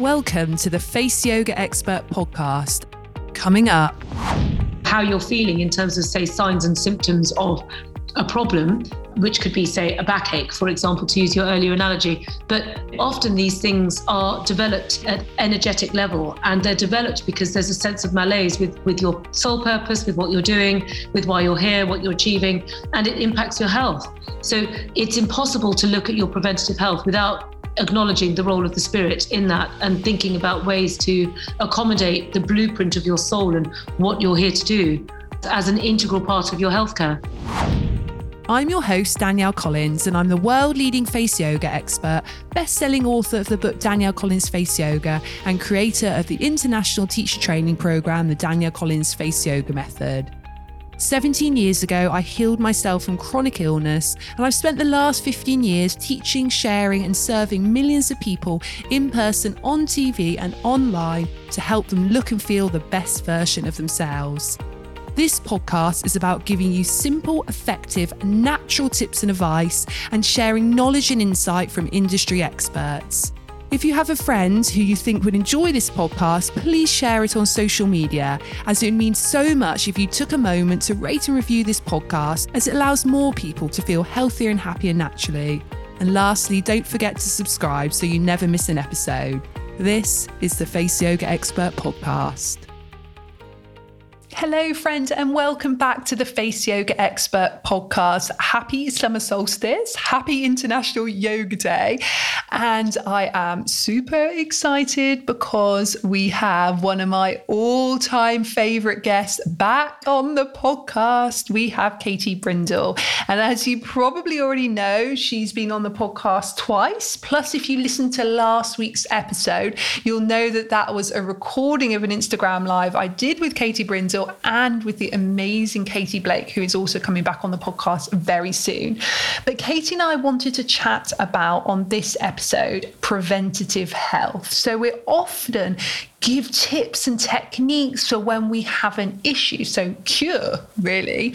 Welcome to the Face Yoga Expert podcast. Coming up, how you're feeling in terms of, say, signs and symptoms of a problem, which could be, say, a backache, for example, to use your earlier analogy. But often these things are developed at energetic level, and they're developed because there's a sense of malaise with, with your soul purpose, with what you're doing, with why you're here, what you're achieving, and it impacts your health. So it's impossible to look at your preventative health without acknowledging the role of the spirit in that and thinking about ways to accommodate the blueprint of your soul and what you're here to do as an integral part of your healthcare. I'm your host, Danielle Collins, and I'm the world leading face yoga expert, best selling author of the book Danielle Collins Face Yoga, and creator of the international teacher training program, the Danielle Collins Face Yoga Method. 17 years ago, I healed myself from chronic illness, and I've spent the last 15 years teaching, sharing, and serving millions of people in person, on TV, and online to help them look and feel the best version of themselves. This podcast is about giving you simple, effective, natural tips and advice and sharing knowledge and insight from industry experts. If you have a friend who you think would enjoy this podcast, please share it on social media, as it means so much if you took a moment to rate and review this podcast, as it allows more people to feel healthier and happier naturally. And lastly, don't forget to subscribe so you never miss an episode. This is the Face Yoga Expert Podcast. Hello, friend, and welcome back to the Face Yoga Expert podcast. Happy summer solstice, happy International Yoga Day. And I am super excited because we have one of my all time favorite guests back on the podcast. We have Katie Brindle. And as you probably already know, she's been on the podcast twice. Plus, if you listen to last week's episode, you'll know that that was a recording of an Instagram live I did with Katie Brindle and with the amazing Katie Blake, who is also coming back on the podcast very soon. But Katie and I wanted to chat about on this episode preventative health. So we often give tips and techniques for when we have an issue, so cure, really.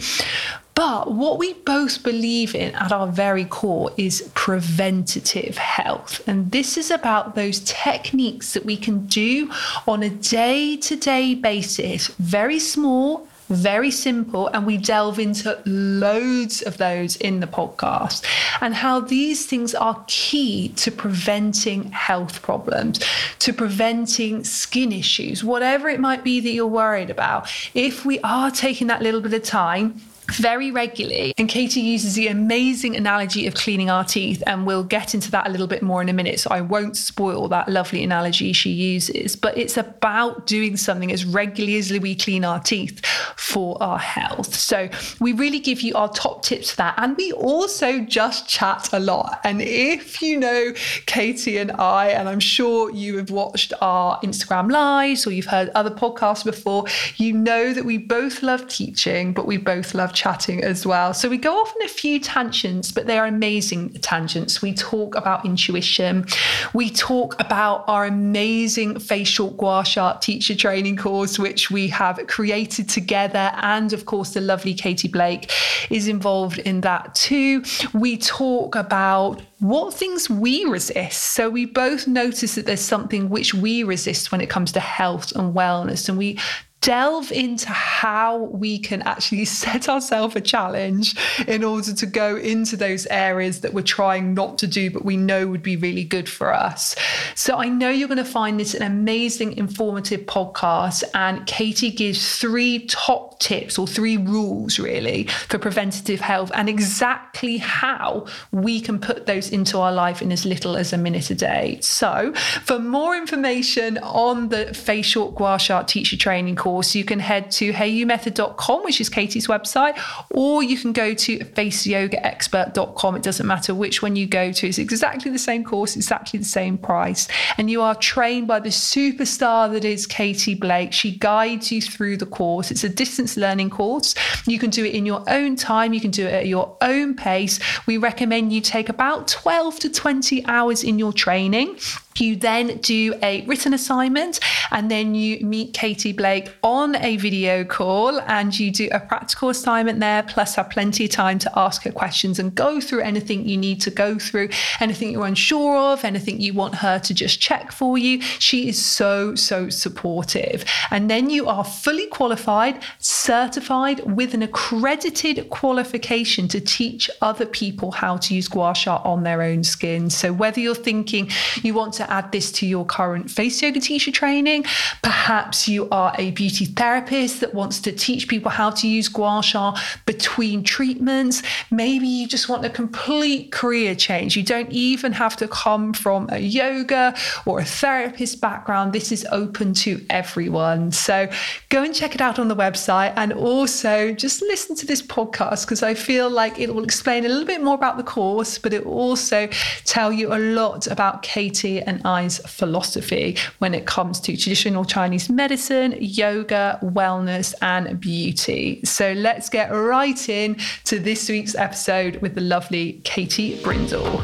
But what we both believe in at our very core is preventative health. And this is about those techniques that we can do on a day to day basis, very small, very simple, and we delve into loads of those in the podcast and how these things are key to preventing health problems, to preventing skin issues, whatever it might be that you're worried about. If we are taking that little bit of time, very regularly. And Katie uses the amazing analogy of cleaning our teeth, and we'll get into that a little bit more in a minute. So I won't spoil that lovely analogy she uses, but it's about doing something as regularly as we clean our teeth for our health. So we really give you our top tips for that. And we also just chat a lot. And if you know Katie and I, and I'm sure you have watched our Instagram lives or you've heard other podcasts before, you know that we both love teaching, but we both love chatting as well. So we go off on a few tangents, but they are amazing tangents. We talk about intuition. We talk about our amazing facial gua sha teacher training course, which we have created together. And of course, the lovely Katie Blake is involved in that too. We talk about what things we resist. So we both notice that there's something which we resist when it comes to health and wellness. And we delve into how we can actually set ourselves a challenge in order to go into those areas that we're trying not to do, but we know would be really good for us. So I know you're going to find this an amazing, informative podcast. And Katie gives three top tips or three rules really for preventative health and exactly how we can put those into our life in as little as a minute a day. So for more information on the facial gua sha teacher training course, course, you can head to hayoumethod.com, which is Katie's website, or you can go to faceyogaexpert.com. It doesn't matter which one you go to, it's exactly the same course, exactly the same price. And you are trained by the superstar that is Katie Blake. She guides you through the course. It's a distance learning course. You can do it in your own time, you can do it at your own pace. We recommend you take about 12 to 20 hours in your training You then do a written assignment and then you meet Katie Blake on a video call and you do a practical assignment there, plus have plenty of time to ask her questions and go through anything you need to go through, anything you're unsure of, anything you want her to just check for you. She is so, so supportive. And then you are fully qualified, certified with an accredited qualification to teach other people how to use gua sha on their own skin. So whether you're thinking you want to add this to your current face yoga teacher training. Perhaps you are a beauty therapist that wants to teach people how to use gua sha between treatments. Maybe you just want a complete career change. You don't even have to come from a yoga or a therapist background. This is open to everyone. So go and check it out on the website and also just listen to this podcast because I feel like it will explain a little bit more about the course, but it will also tell you a lot about Katie and I's philosophy when it comes to traditional Chinese medicine, yoga, wellness, and beauty. So let's get right in to this week's episode with the lovely Katie Brindle.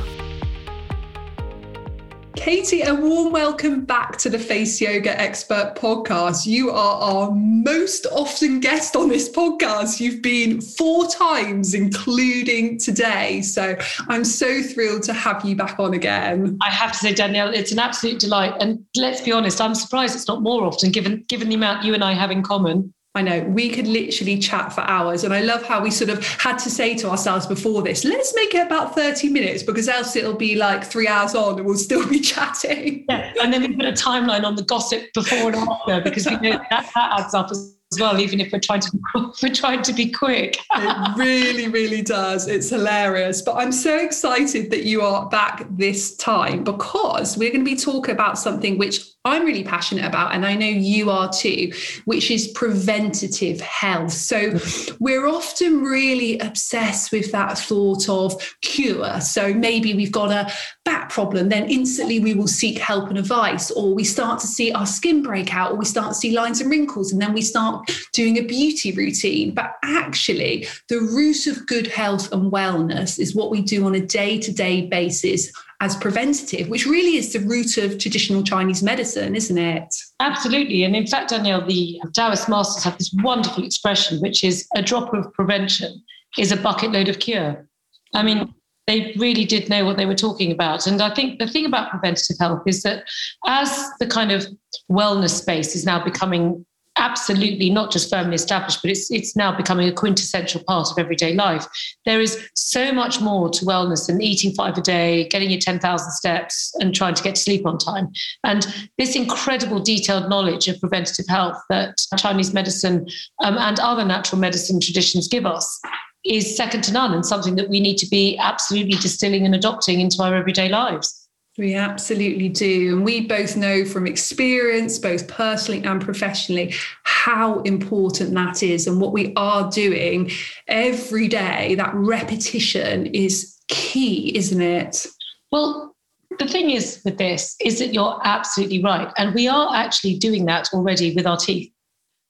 Katie, a warm welcome back to the Face Yoga Expert podcast. You are our most often guest on this podcast. You've been four times, including today. So I'm so thrilled to have you back on again. I have to say, Danielle, it's an absolute delight. And let's be honest, I'm surprised it's not more often, given given the amount you and I have in common. I know we could literally chat for hours. And I love how we sort of had to say to ourselves before this, let's make it about 30 minutes because else it'll be like three hours on and we'll still be chatting. Yeah. And then we put a timeline on the gossip before and after because we know that, that adds up as as well, even if we're trying to we're trying to be quick. it really, really does. It's hilarious. But I'm so excited that you are back this time because we're going to be talking about something which I'm really passionate about, and I know you are too, which is preventative health. So we're often really obsessed with that thought of cure. So maybe we've got a back problem, then instantly we will seek help and advice, or we start to see our skin break out, or we start to see lines and wrinkles, and then we start doing a beauty routine. But actually, the root of good health and wellness is what we do on a day to day basis as preventative, which really is the root of traditional Chinese medicine, isn't it? Absolutely. And in fact, Danielle, the Taoist masters have this wonderful expression, which is a drop of prevention is a bucket load of cure. I mean, they really did know what they were talking about. And I think the thing about preventative health is that as the kind of wellness space is now becoming absolutely not just firmly established, but it's it's now becoming a quintessential part of everyday life. There is so much more to wellness than eating five a day, getting your 10,000 steps, and trying to get to sleep on time. And this incredible detailed knowledge of preventative health that Chinese medicine um, and other natural medicine traditions give us is second to none and something that we need to be absolutely distilling and adopting into our everyday lives. We absolutely do. And we both know from experience, both personally and professionally, how important that is. And what we are doing every day, that repetition is key, isn't it? Well, the thing is with this is that you're absolutely right. And we are actually doing that already with our teeth.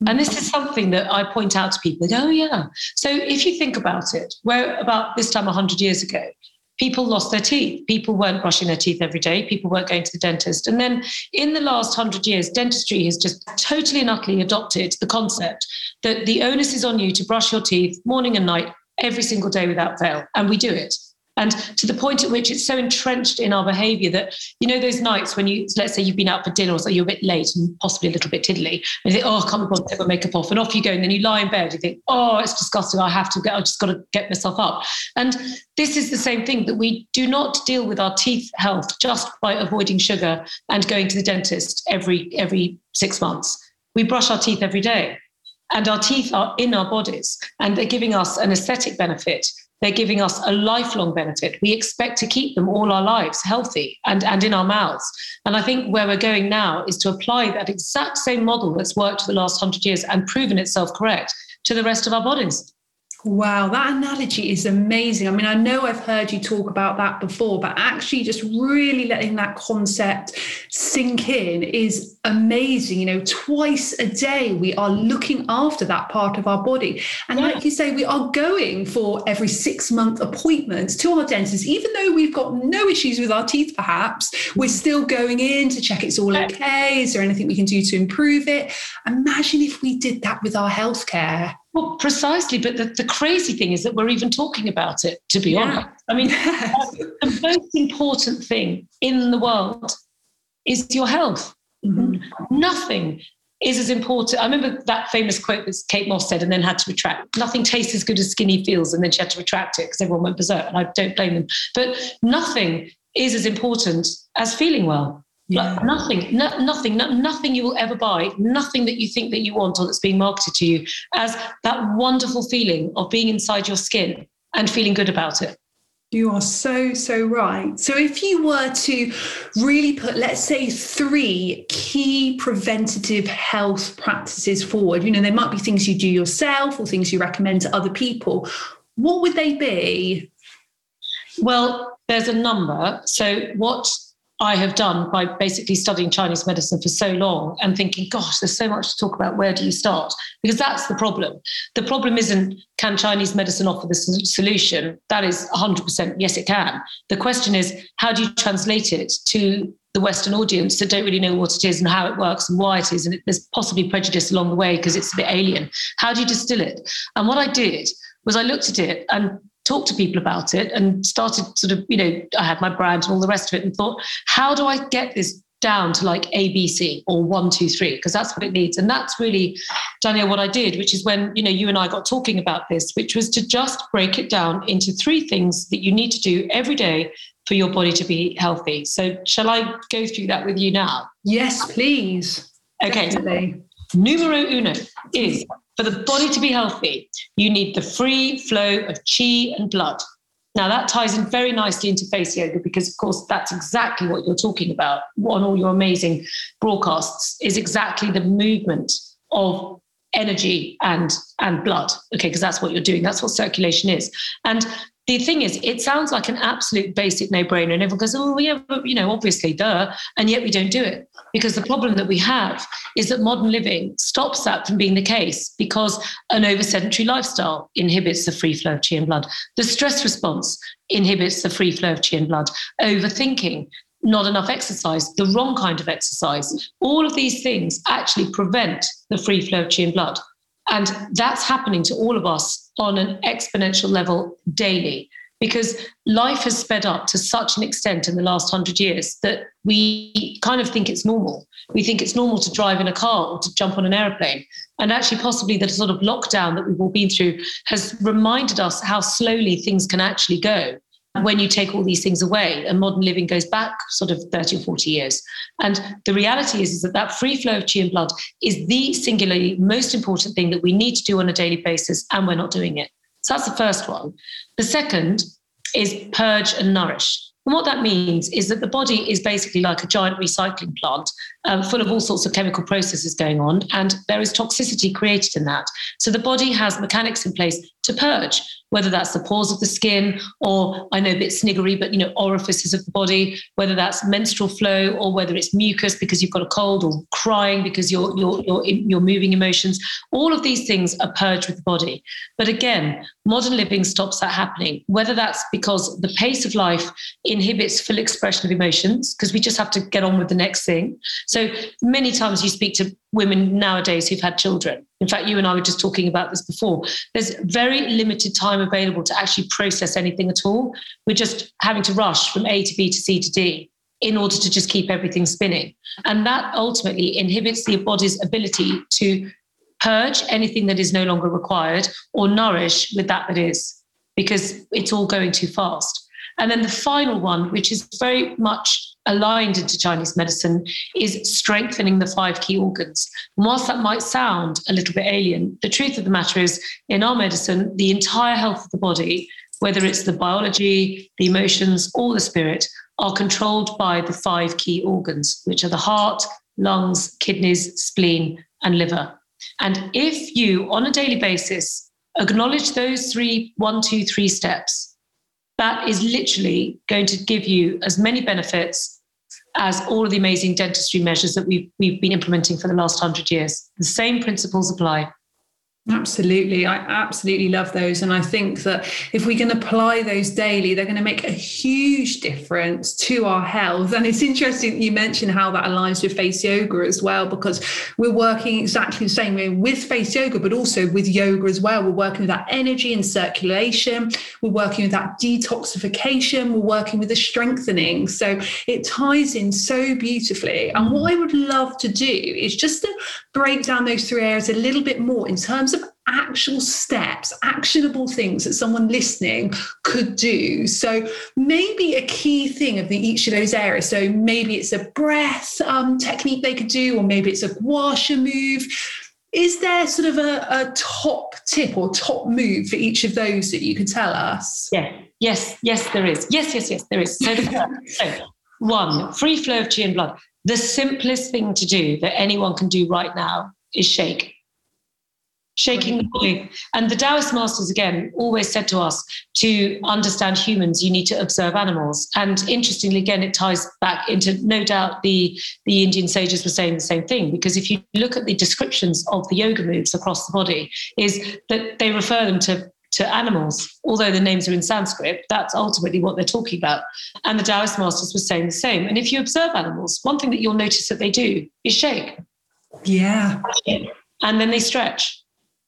And this is something that I point out to people. oh, yeah. So if you think about it, where about this time 100 years ago, people lost their teeth. People weren't brushing their teeth every day. People weren't going to the dentist. And then in the last hundred years, dentistry has just totally and utterly adopted the concept that the onus is on you to brush your teeth morning and night every single day without fail. And we do it. And to the point at which it's so entrenched in our behavior that, you know, those nights when you, let's say you've been out for dinner or so you're a bit late and possibly a little bit tiddly, and you think, oh, I can't be bothered take my makeup off. And off you go. And then you lie in bed, you think, oh, it's disgusting. I have to get, I just got to get myself up. And this is the same thing that we do not deal with our teeth health just by avoiding sugar and going to the dentist every, every six months. We brush our teeth every day. And our teeth are in our bodies and they're giving us an aesthetic benefit they're giving us a lifelong benefit. We expect to keep them all our lives healthy and, and in our mouths. And I think where we're going now is to apply that exact same model that's worked for the last hundred years and proven itself correct to the rest of our bodies. Wow, that analogy is amazing. I mean, I know I've heard you talk about that before, but actually just really letting that concept sink in is amazing. You know, twice a day we are looking after that part of our body. And yeah. like you say, we are going for every six month appointments to our dentist, even though we've got no issues with our teeth, perhaps, we're still going in to check it's all okay. Is there anything we can do to improve it? Imagine if we did that with our healthcare. Well, precisely. But the, the crazy thing is that we're even talking about it, to be yeah. honest. I mean, the most important thing in the world is your health. Mm-hmm. Nothing is as important. I remember that famous quote that Kate Moss said and then had to retract. Nothing tastes as good as skinny feels. And then she had to retract it because everyone went berserk. And I don't blame them. But nothing is as important as feeling well. Yeah. Like nothing, no, nothing, no, nothing you will ever buy, nothing that you think that you want or that's being marketed to you as that wonderful feeling of being inside your skin and feeling good about it. You are so, so right. So, if you were to really put, let's say, three key preventative health practices forward, you know, there might be things you do yourself or things you recommend to other people, what would they be? Well, there's a number. So, what I have done by basically studying Chinese medicine for so long and thinking, gosh, there's so much to talk about. Where do you start? Because that's the problem. The problem isn't can Chinese medicine offer the solution? That is 100% yes, it can. The question is, how do you translate it to the Western audience that don't really know what it is and how it works and why it is? And there's possibly prejudice along the way because it's a bit alien. How do you distill it? And what I did was I looked at it and talked to people about it and started sort of, you know, I had my brand and all the rest of it and thought, how do I get this down to like ABC or one, two, three, because that's what it needs. And that's really, Danielle, what I did, which is when, you know, you and I got talking about this, which was to just break it down into three things that you need to do every day for your body to be healthy. So shall I go through that with you now? Yes, please. Okay. Definitely. Numero uno is for the body to be healthy, you need the free flow of chi and blood. Now, that ties in very nicely into face yoga because, of course, that's exactly what you're talking about on all your amazing broadcasts, is exactly the movement of energy and and blood. Okay because that's what you're doing. That's what circulation is. And the thing is, it sounds like an absolute basic no brainer. And everyone goes, oh, yeah, but, you know, obviously, duh. And yet we don't do it because the problem that we have is that modern living stops that from being the case because an over sedentary lifestyle inhibits the free flow of chi and blood. The stress response inhibits the free flow of chi and blood. Overthinking, not enough exercise, the wrong kind of exercise. All of these things actually prevent the free flow of chi and blood. And that's happening to all of us on an exponential level daily because life has sped up to such an extent in the last hundred years that we kind of think it's normal. We think it's normal to drive in a car or to jump on an airplane. And actually, possibly the sort of lockdown that we've all been through has reminded us how slowly things can actually go when you take all these things away and modern living goes back sort of 30 or 40 years. And the reality is, is that that free flow of chi and blood is the singularly most important thing that we need to do on a daily basis and we're not doing it. So that's the first one. The second is purge and nourish. And what that means is that the body is basically like a giant recycling plant um, full of all sorts of chemical processes going on, and there is toxicity created in that. So the body has mechanics in place to purge whether that's the pores of the skin or I know a bit sniggery, but you know, orifices of the body, whether that's menstrual flow or whether it's mucus because you've got a cold or crying because you're you're you're, you're moving emotions. All of these things are purged with the body. But again, modern living stops that happening, whether that's because the pace of life inhibits full expression of emotions, because we just have to get on with the next thing. So many times you speak to women nowadays who've had children. In fact, you and I were just talking about this before. There's very limited time available to actually process anything at all. We're just having to rush from A to B to C to D in order to just keep everything spinning. And that ultimately inhibits the body's ability to purge anything that is no longer required or nourish with that that is, because it's all going too fast. And then the final one, which is very much aligned into Chinese medicine is strengthening the five key organs. And whilst that might sound a little bit alien, the truth of the matter is, in our medicine, the entire health of the body, whether it's the biology, the emotions, or the spirit, are controlled by the five key organs, which are the heart, lungs, kidneys, spleen, and liver. And if you, on a daily basis, acknowledge those three, one, two, three steps. That is literally going to give you as many benefits as all of the amazing dentistry measures that we've, we've been implementing for the last hundred years. The same principles apply. Absolutely. I absolutely love those. And I think that if we can apply those daily, they're going to make a huge difference to our health. And it's interesting you mentioned how that aligns with face yoga as well, because we're working exactly the same way with face yoga, but also with yoga as well. We're working with that energy and circulation. We're working with that detoxification. We're working with the strengthening. So it ties in so beautifully. And what I would love to do is just to break down those three areas a little bit more in terms of actual steps, actionable things that someone listening could do. So maybe a key thing of the, each of those areas. So maybe it's a breath um, technique they could do, or maybe it's a gua sha move. Is there sort of a, a, top tip or top move for each of those that you could tell us? Yeah, yes, yes, there is. Yes, yes, yes, there is. So, the, so one, free flow of chi and blood. The simplest thing to do that anyone can do right now is shake shaking the body. And the Taoist masters, again, always said to us to understand humans, you need to observe animals. And interestingly, again, it ties back into no doubt the, the Indian sages were saying the same thing, because if you look at the descriptions of the yoga moves across the body, is that they refer them to to animals, although the names are in Sanskrit, that's ultimately what they're talking about. And the Taoist masters were saying the same. And if you observe animals, one thing that you'll notice that they do is shake. Yeah. And then they stretch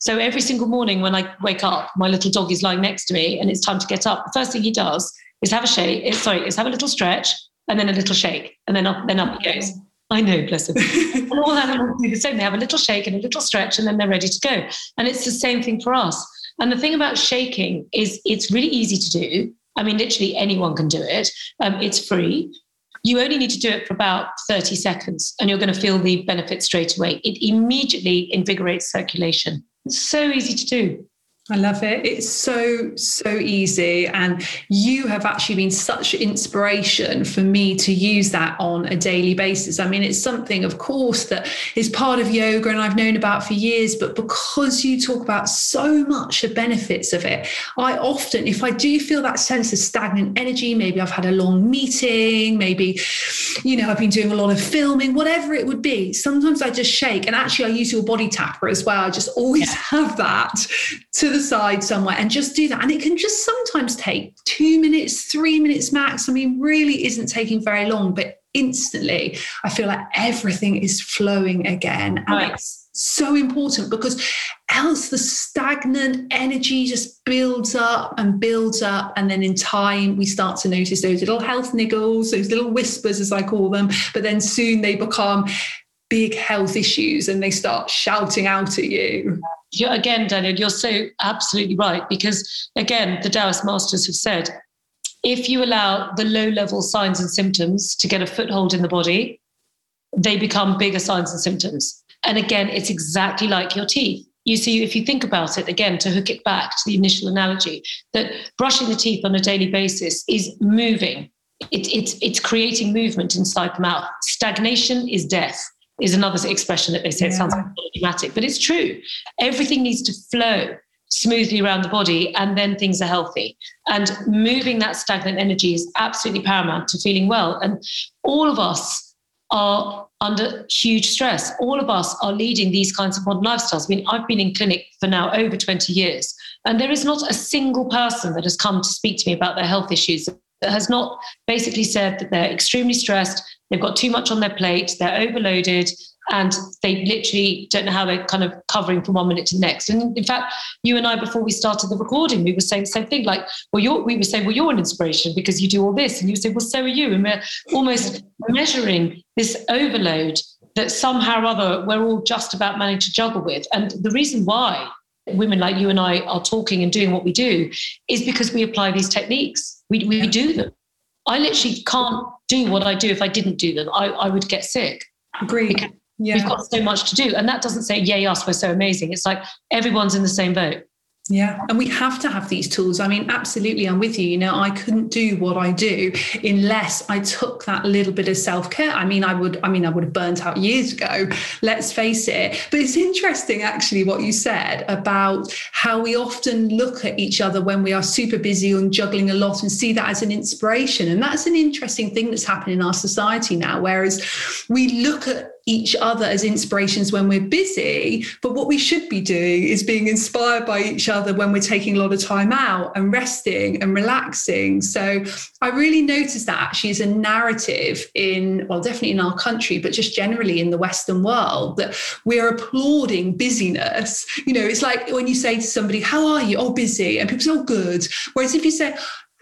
so every single morning when I wake up, my little dog is lying next to me and it's time to get up. The first thing he does is have a shake. Eh, sorry, is have a little stretch and then a little shake and then up, then up he goes. I know, bless him. and all animals do the same. They have a little shake and a little stretch and then they're ready to go. And it's the same thing for us. And the thing about shaking is it's really easy to do. I mean, literally anyone can do it. Um, it's free. You only need to do it for about 30 seconds and you're going to feel the benefit straight away. It immediately invigorates circulation. It's so easy to do. I love it. It's so, so easy. And you have actually been such inspiration for me to use that on a daily basis. I mean, it's something, of course, that is part of yoga and I've known about for years, but because you talk about so much the benefits of it, I often, if I do feel that sense of stagnant energy, maybe I've had a long meeting, maybe, you know, I've been doing a lot of filming, whatever it would be, sometimes I just shake. And actually, I use your body tapper as well. I just always yeah. have that to the side somewhere and just do that. And it can just sometimes take two minutes, three minutes max. I mean, really isn't taking very long, but instantly I feel like everything is flowing again. And right. it's so important because else the stagnant energy just builds up and builds up. And then in time, we start to notice those little health niggles, those little whispers, as I call them. But then soon they become big health issues and they start shouting out at you you're, again, Danielle, you're so absolutely right because again, the Taoist masters have said if you allow the low level signs and symptoms to get a foothold in the body, they become bigger signs and symptoms. And again, it's exactly like your teeth. You see, if you think about it again, to hook it back to the initial analogy, that brushing the teeth on a daily basis is moving. It, it's, it's creating movement inside the mouth. Stagnation is death is another expression that they say. Yeah. It sounds dramatic, but it's true. Everything needs to flow smoothly around the body and then things are healthy. And moving that stagnant energy is absolutely paramount to feeling well. And all of us are under huge stress. All of us are leading these kinds of modern lifestyles. I mean, I've been in clinic for now over 20 years, and there is not a single person that has come to speak to me about their health issues that has not basically said that they're extremely stressed, they've got too much on their plate, they're overloaded, and they literally don't know how they're kind of covering from one minute to the next. And in fact, you and I, before we started the recording, we were saying the same thing. Like, well, you're, we were saying, well, you're an inspiration because you do all this, and you say, well, so are you. And we're almost measuring this overload that somehow or other we're all just about managing to juggle with. And the reason why women like you and I are talking and doing what we do is because we apply these techniques. We, we do them. I literally can't do what I do if I didn't do them. I, I would get sick. Agree. Yeah. We've got so much to do. And that doesn't say, yay, us, we're so amazing. It's like everyone's in the same boat. Yeah, and we have to have these tools. I mean, absolutely, I'm with you. You know, I couldn't do what I do unless I took that little bit of self care. I mean, I would. I mean, I would have burnt out years ago. Let's face it. But it's interesting, actually, what you said about how we often look at each other when we are super busy and juggling a lot, and see that as an inspiration. And that's an interesting thing that's happening in our society now. Whereas we look at each other as inspirations when we're busy. But what we should be doing is being inspired by each other when we're taking a lot of time out and resting and relaxing. So I really noticed that actually as a narrative in, well, definitely in our country, but just generally in the Western world, that we're applauding busyness. You know, it's like when you say to somebody, How are you? Oh, busy. And people say, Oh, good. Whereas if you say,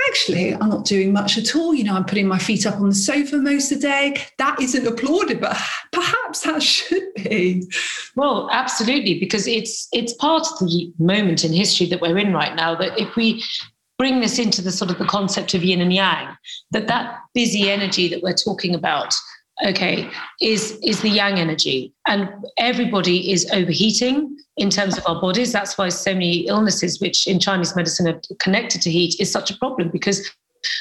actually, I'm not doing much at all. You know, I'm putting my feet up on the sofa most of the day. That isn't applauded, but perhaps that should be. Well, absolutely, because it's it's part of the moment in history that we're in right now. That if we bring this into the sort of the concept of yin and yang, that that busy energy that we're talking about okay is is the yang energy. And everybody is overheating in terms of our bodies. That's why so many illnesses which in chinese medicine are connected to heat is such a problem because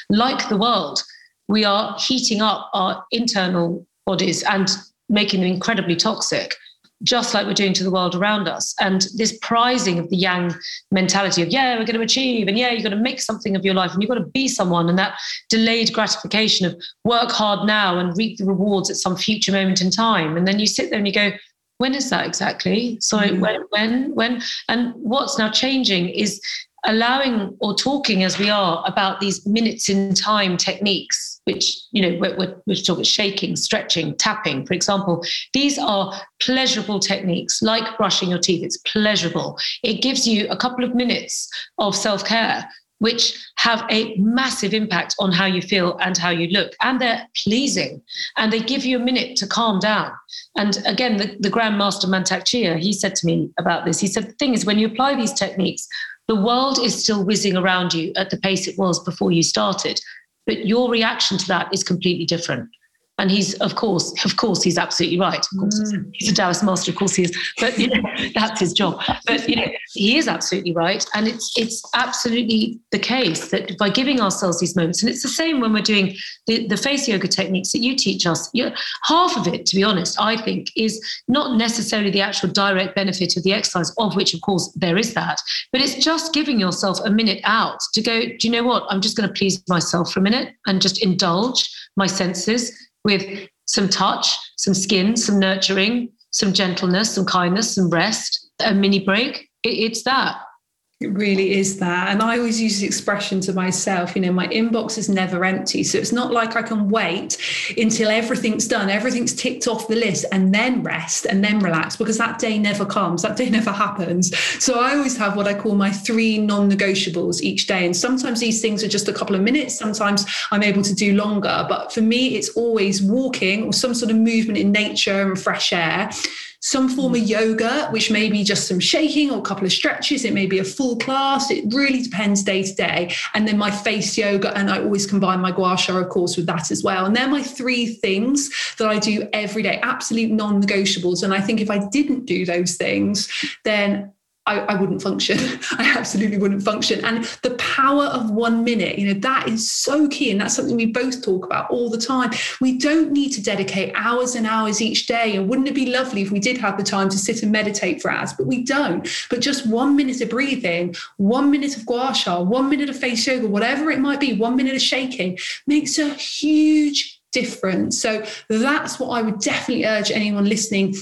like the world we are heating up our internal bodies and making them incredibly toxic just like we're doing to the world around us. And this prizing of the yang mentality of, yeah, we're going to achieve, and yeah, you're going to make something of your life, and you've got to be someone, and that delayed gratification of work hard now and reap the rewards at some future moment in time. And then you sit there and you go, when is that exactly? Sorry, mm-hmm. when, when, when? And what's now changing is allowing or talking as we are about these minutes in time techniques which you know we're, we're, we're talking shaking stretching tapping for example these are pleasurable techniques like brushing your teeth it's pleasurable it gives you a couple of minutes of self-care which have a massive impact on how you feel and how you look. And they're pleasing and they give you a minute to calm down. And again, the, the Grandmaster Mantak Chia, he said to me about this. He said, the thing is, when you apply these techniques, the world is still whizzing around you at the pace it was before you started, but your reaction to that is completely different. And he's, of course, of course, he's absolutely right. Of course, mm. he's a Taoist master. Of course, he is. But you know, that's his job. But you know, he is absolutely right, and it's it's absolutely the case that by giving ourselves these moments, and it's the same when we're doing the, the face yoga techniques that you teach us. You, half of it, to be honest, I think, is not necessarily the actual direct benefit of the exercise, of which, of course, there is that. But it's just giving yourself a minute out to go. Do you know what? I'm just going to please myself for a minute and just indulge my senses with some touch, some skin, some nurturing, some gentleness, some kindness, some rest, a mini break. it's that. It really is that. And I always use the expression to myself, you know, my inbox is never empty. So it's not like I can wait until everything's done, everything's ticked off the list and then rest and then relax because that day never comes. That day never happens. So I always have what I call my three non negotiables each day. And sometimes these things are just a couple of minutes. Sometimes I'm able to do longer. But for me, it's always walking or some sort of movement in nature and fresh air some form of mm. yoga, which may be just some shaking or a couple of stretches. It may be a full class. It really depends day to day. And then my face yoga, and I always combine my gua sha, of course, with that as well. And they're my three things that I do every day, absolute non negotiables. And I think if I didn't do those things, then I, I, wouldn't function. I absolutely wouldn't function. And the power of one minute, you know, that is so key. And that's something we both talk about all the time. We don't need to dedicate hours and hours each day. And wouldn't it be lovely if we did have the time to sit and meditate for hours? But we don't. But just one minute of breathing, one minute of gua sha, one minute of face yoga, whatever it might be, one minute of shaking makes a huge difference. So that's what I would definitely urge anyone listening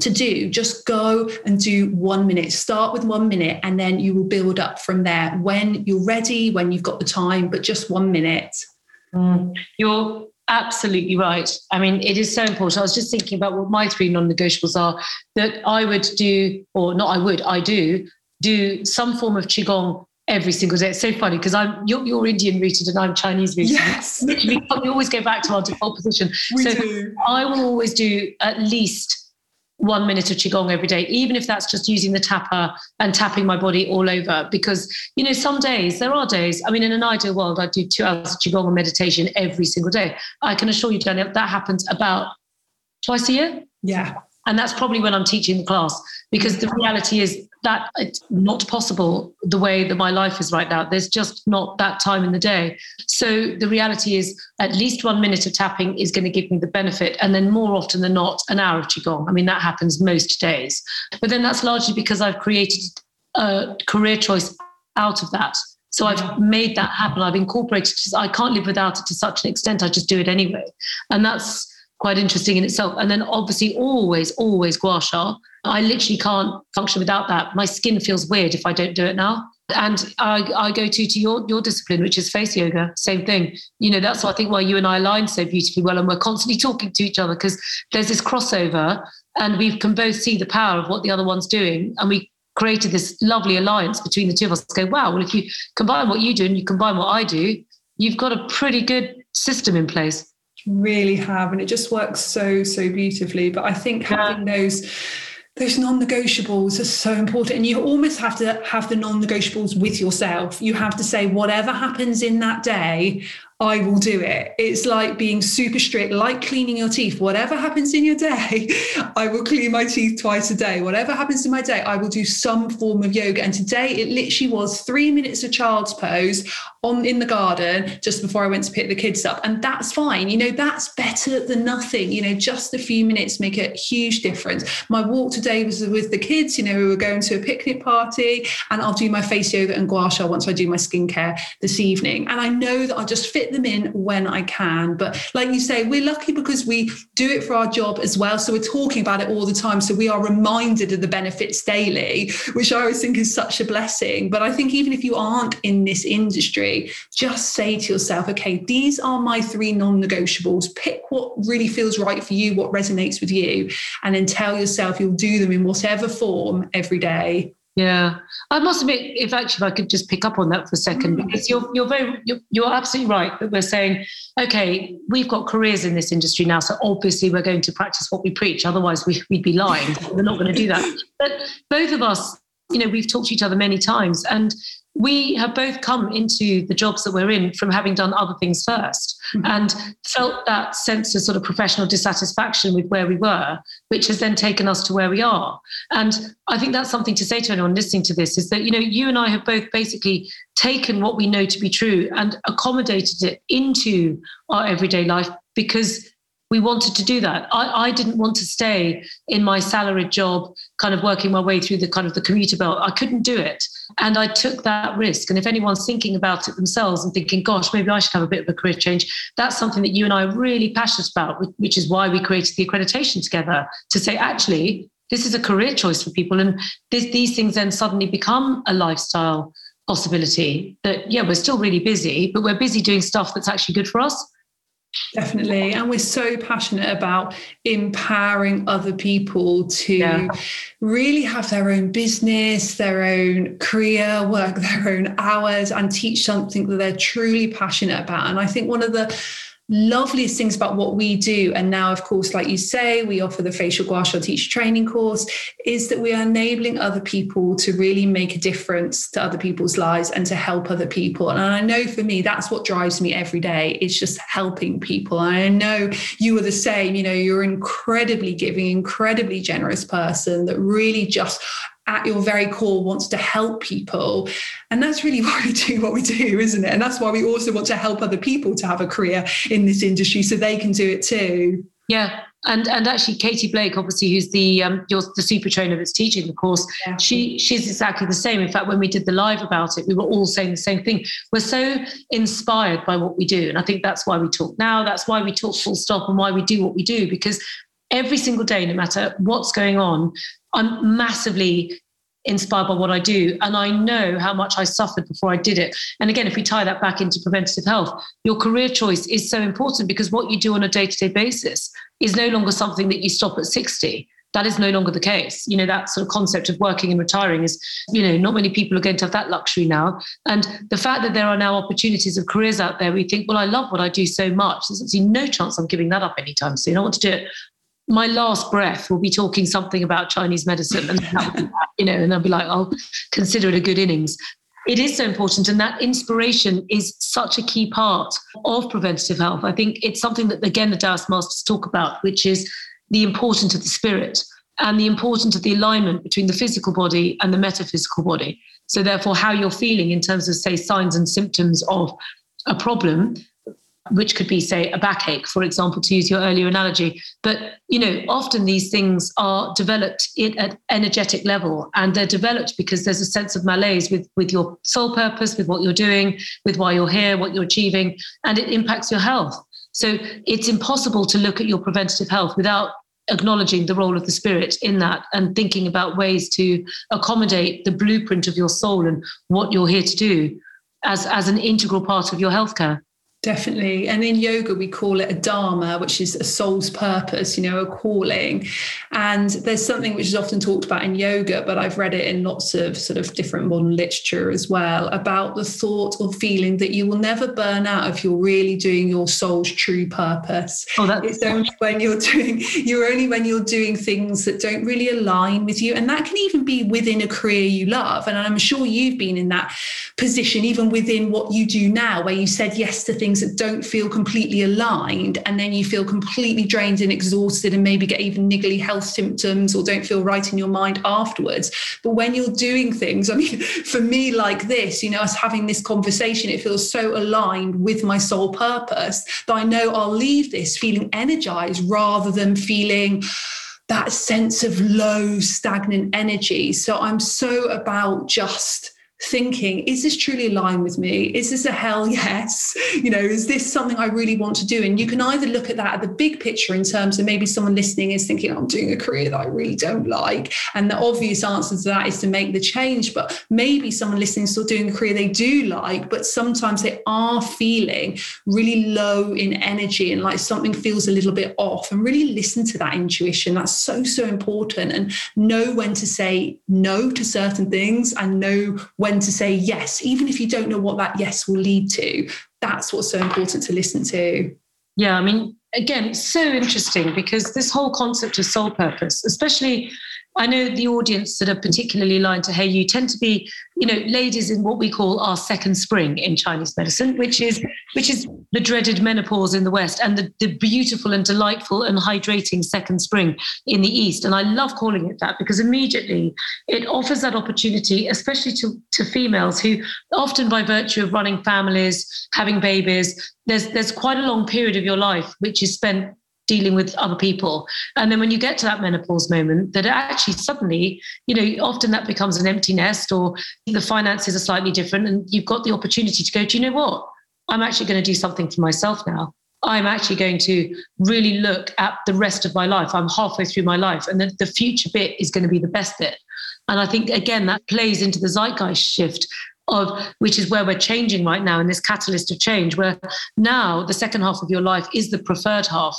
to do just go and do one minute start with one minute and then you will build up from there when you're ready when you've got the time but just one minute mm, you're absolutely right i mean it is so important i was just thinking about what my three non-negotiables are that i would do or not i would i do do some form of qigong every single day. It's so funny because I'm you're, you're, Indian rooted and I'm Chinese rooted. Yes, literally, we always go back to our default position. We so do. I will always do at least one minute of qigong every day even if that's just using the tapper and tapping my body all over. Because you know some days there are days i mean in an ideal world i do two hours of qigong and meditation every single day. I can assure you danielle that happens about twice a year. Yeah. And that's probably when i'm teaching the class because the reality is that it's not possible the way that my life is right now. There's just not that time in the day. So the reality is, at least one minute of tapping is going to give me the benefit. And then more often than not, an hour of Qigong. I mean, that happens most days. But then that's largely because I've created a career choice out of that. So I've made that happen. I've incorporated, I can't live without it to such an extent. I just do it anyway. And that's quite interesting in itself. And then obviously always, always gua sha. I literally can't function without that. My skin feels weird if I don't do it now. And I, I go to to your your discipline, which is face yoga. Same thing. You know, that's what I think why you and I align so beautifully well, and we're constantly talking to each other because there's this crossover, and we can both see the power of what the other one's doing, and we created this lovely alliance between the two of us. Go, wow. Well, if you combine what you do and you combine what I do, you've got a pretty good system in place really have and it just works so so beautifully but i think having yeah. those those non-negotiables are so important and you almost have to have the non-negotiables with yourself. You have to say whatever happens in that day I will do it. It's like being super strict, like cleaning your teeth. Whatever happens in your day, I will clean my teeth twice a day. Whatever happens in my day, I will do some form of yoga. And today it literally was three minutes of child's pose on in the garden just before I went to pick the kids up. And that's fine. You know, that's better than nothing. You know, just a few minutes make a huge difference. My walk today was with the kids, you know, we were going to a picnic party and I'll do my face yoga and gua sha once I do my skincare this evening. And I know that I'll just fit them in when I can. But like you say, we're lucky because we do it for our job as well. So we're talking about it all the time. So we are reminded of the benefits daily, which I always think is such a blessing. But I think even if you aren't in this industry, just say to yourself, okay, these are my three non negotiables. Pick what really feels right for you, what resonates with you, and then tell yourself you'll do them in whatever form every day yeah, I must admit, if actually if I could just pick up on that for a second, mm. because you're you're very you're, you're absolutely right that we're saying, okay, we've got careers in this industry now, so obviously we're going to practice what we preach. Otherwise, we, we'd be lying. we're not going to do that. But both of us, you know, we've talked to each other many times, and we have both come into the jobs that we're in from having done other things 1st mm-hmm. and felt that sense of sort of professional dissatisfaction with where we were, which has then taken us to where we are. And I think that's something to say to anyone listening to this is that, you know, you and I have both basically taken what we know to be true and accommodated it into our everyday life because we wanted to do that. I, I, didn't want to stay in my salaried job, kind of working my way through the kind of the commuter belt. I couldn't do it. And I took that risk. And if anyone's thinking about it themselves and thinking, gosh, maybe I should have a bit of a career change, that's something that you and I are really passionate about, which is why we created the accreditation together to say, actually, this is a career choice for people. And this, these things then suddenly become a lifestyle possibility that, yeah, we're still really busy, but we're busy doing stuff that's actually good for us. Definitely. And we're so passionate about empowering other people to yeah. really have their own business, their own career, work their own hours, and teach something that they're truly passionate about. And I think one of the loveliest things about what we do, and now, of course, like you say, we offer the facial gua sha teacher training course, is that we are enabling other people to really make a difference to other people's lives and to help other people. And I know for me, that's what drives me every day. It's just helping people. And I know you are the same. You know, you're an incredibly giving, incredibly generous person that really just at your very core wants to help people. And that's really why we do what we do, isn't it? And that's why we also want to help other people to have a career in this industry so they can do it too. Yeah. And and actually Katie Blake, obviously, who's the um your, the super trainer that's teaching the course, yeah. she she's exactly the same. In fact, when we did the live about it, we were all saying the same thing. We're so inspired by what we do. And I think that's why we talk now. That's why we talk full stop and why we do what we do, because every single day, no matter what's going on, I'm massively inspired by what I do. And I know how much I suffered before I did it. And again, if we tie that back into preventative health, your career choice is so important because what you do on a day to day basis is no longer something that you stop at 60. That is no longer the case. You know, that sort of concept of working and retiring is, you know, not many people are going to have that luxury now. And the fact that there are now opportunities of careers out there, we think, well, I love what I do so much. There's absolutely no chance I'm giving that up anytime soon. I want to do it my last breath will be talking something about Chinese medicine, and you know, and I'll be like, I'll consider it a good innings. It is so important, and that inspiration is such a key part of preventative health. I think it's something that again the Taoist masters talk about, which is the importance of the spirit. and the importance of the alignment between the physical body and the metaphysical body. So, therefore, how you're feeling in terms of, say, signs and symptoms of a problem which could be, say, a backache, for example, to use your earlier analogy. But, you know, often these things are developed at an energetic level and they're developed because there's a sense of malaise with, with your soul purpose, with what you're doing, with why you're here, what you're achieving, and it impacts your health. So it's impossible to look at your preventative health without acknowledging the role of the spirit in that and thinking about ways to accommodate the blueprint of your soul and what you're here to do as, as an integral part of your healthcare. Definitely. And in yoga, we call it a dharma, which is a soul's purpose, you know, a calling. And there's something which is often talked about in yoga, but I've read it in lots of sort of different modern literature as well about the thought or feeling that you will never burn out if you're really doing your soul's true purpose. Oh, that's it's only when you're doing, you're only when you're doing things that don't really align with you. And that can even be within a career you love. And I'm sure you've been in that position, even within what you do now, where you said yes to things things that don't feel completely aligned and then you feel completely drained and exhausted and maybe get even niggly health symptoms or don't feel right in your mind afterwards. But when you're doing things i mean for me like this you know us having this conversation it feels so aligned with my soul purpose that i know i'll leave this feeling energized rather than feeling that sense of low stagnant energy. So i'm so about just thinking, is this truly aligned with me? Is this a hell yes? You know, is this something I really want to do? And you can either look at that at the big picture in terms of maybe someone listening is thinking, I'm doing a career that I really don't like. And the obvious answer to that is to make the change. But maybe someone listening is still doing a career they do like, but sometimes they are feeling really low in energy and like something feels a little bit off. And really listen to that intuition. That's so, so important. And know when to say no to certain things and know when when to say yes, even if you don't know what that yes will lead to. That's what's so important to listen to. Yeah, I mean, again, so interesting because this whole concept of soul purpose, especially I know the audience that are particularly aligned to Hayo'u tend to be, you know, ladies in what we call our second spring in Chinese medicine, which is which is the dreaded menopause in the West and the, the beautiful and delightful and hydrating second spring in the East. And I love calling it that because immediately it offers that opportunity, especially to, to females who often by virtue of running families, having babies, there's there's quite a long period of your life which is spent dealing with other people. And then when you get to that menopause moment, that actually suddenly, you know, often that becomes an empty nest or the finances are slightly different. And you've got the opportunity to go, do you know what? I'm actually going to do something for myself now. I'm actually going to really look at the rest of my life. I'm halfway through my life, and the, the future bit is going to be the best bit. And I think, again, that plays into the zeitgeist shift of which is where we're changing right now in this catalyst of change, where now the second half of your life is the preferred half.